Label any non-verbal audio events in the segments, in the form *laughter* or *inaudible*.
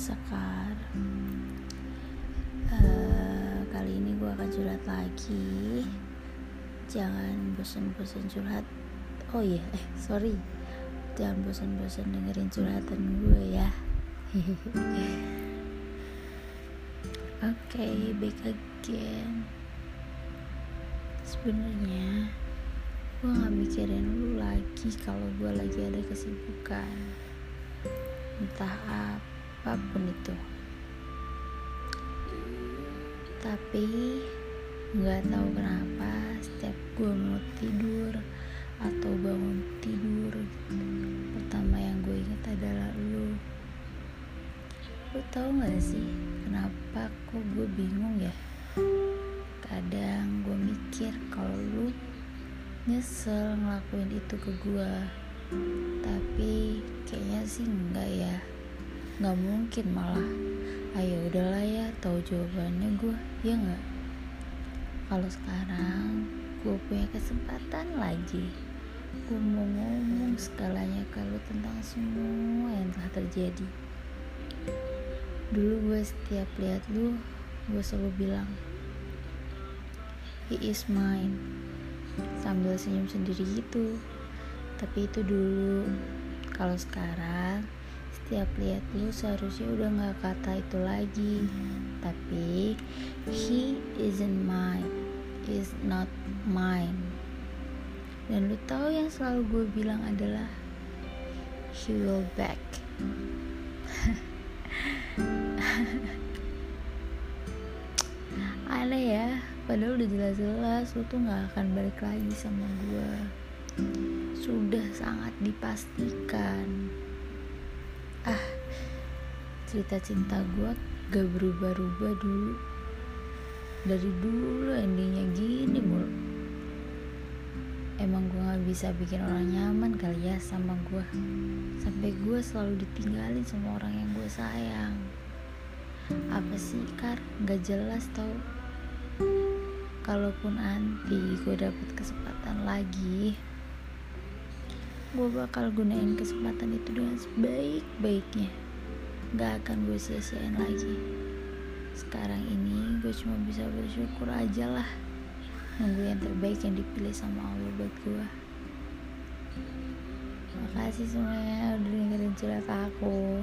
Sekar. Uh, Kali ini gue akan curhat lagi. Jangan bosan-bosan curhat. Oh iya, yeah. eh sorry. Jangan bosan-bosan dengerin curhatan gue ya. *laughs* Oke, okay, back again. Sebenarnya gue gak mikirin lu lagi kalau gue lagi ada kesibukan. Entah apa apa pun itu. Tapi nggak tahu kenapa setiap gue mau tidur atau bangun tidur pertama yang gue ingat adalah lu. Lu tahu nggak sih kenapa kok gue bingung ya? Kadang gue mikir kalau lu nyesel ngelakuin itu ke gue tapi kayaknya sih enggak ya nggak mungkin malah. Ayo udahlah ya tahu jawabannya gue ya nggak? Kalau sekarang gue punya kesempatan lagi. Gue mau ngomong segalanya kalau tentang semua yang telah terjadi. Dulu gue setiap lihat lu gue selalu bilang he is mine. Sambil senyum sendiri gitu. Tapi itu dulu. Kalau sekarang setiap lihat lu seharusnya udah gak kata itu lagi. Tapi he isn't mine. Is not mine. Dan lu tahu yang selalu gue bilang adalah he will back. *laughs* Aneh ya padahal udah jelas-jelas lu tuh gak akan balik lagi sama gue. Sudah sangat dipastikan ah cerita cinta gue gak berubah-ubah dulu. Dari dulu endingnya gini mulu. Emang gue gak bisa bikin orang nyaman kali ya sama gue sampai gue selalu ditinggalin sama orang yang gue sayang. Apa sih kar? Gak jelas tau. Kalaupun nanti gue dapet kesempatan lagi gue bakal gunain kesempatan itu dengan sebaik-baiknya. Gak akan gue sia-siain lagi. Sekarang ini gue cuma bisa bersyukur aja lah. Nunggu yang terbaik yang dipilih sama Allah buat gue makasih semuanya udah dengerin curhat aku.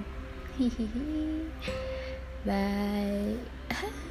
Hihihi. Bye *laughs*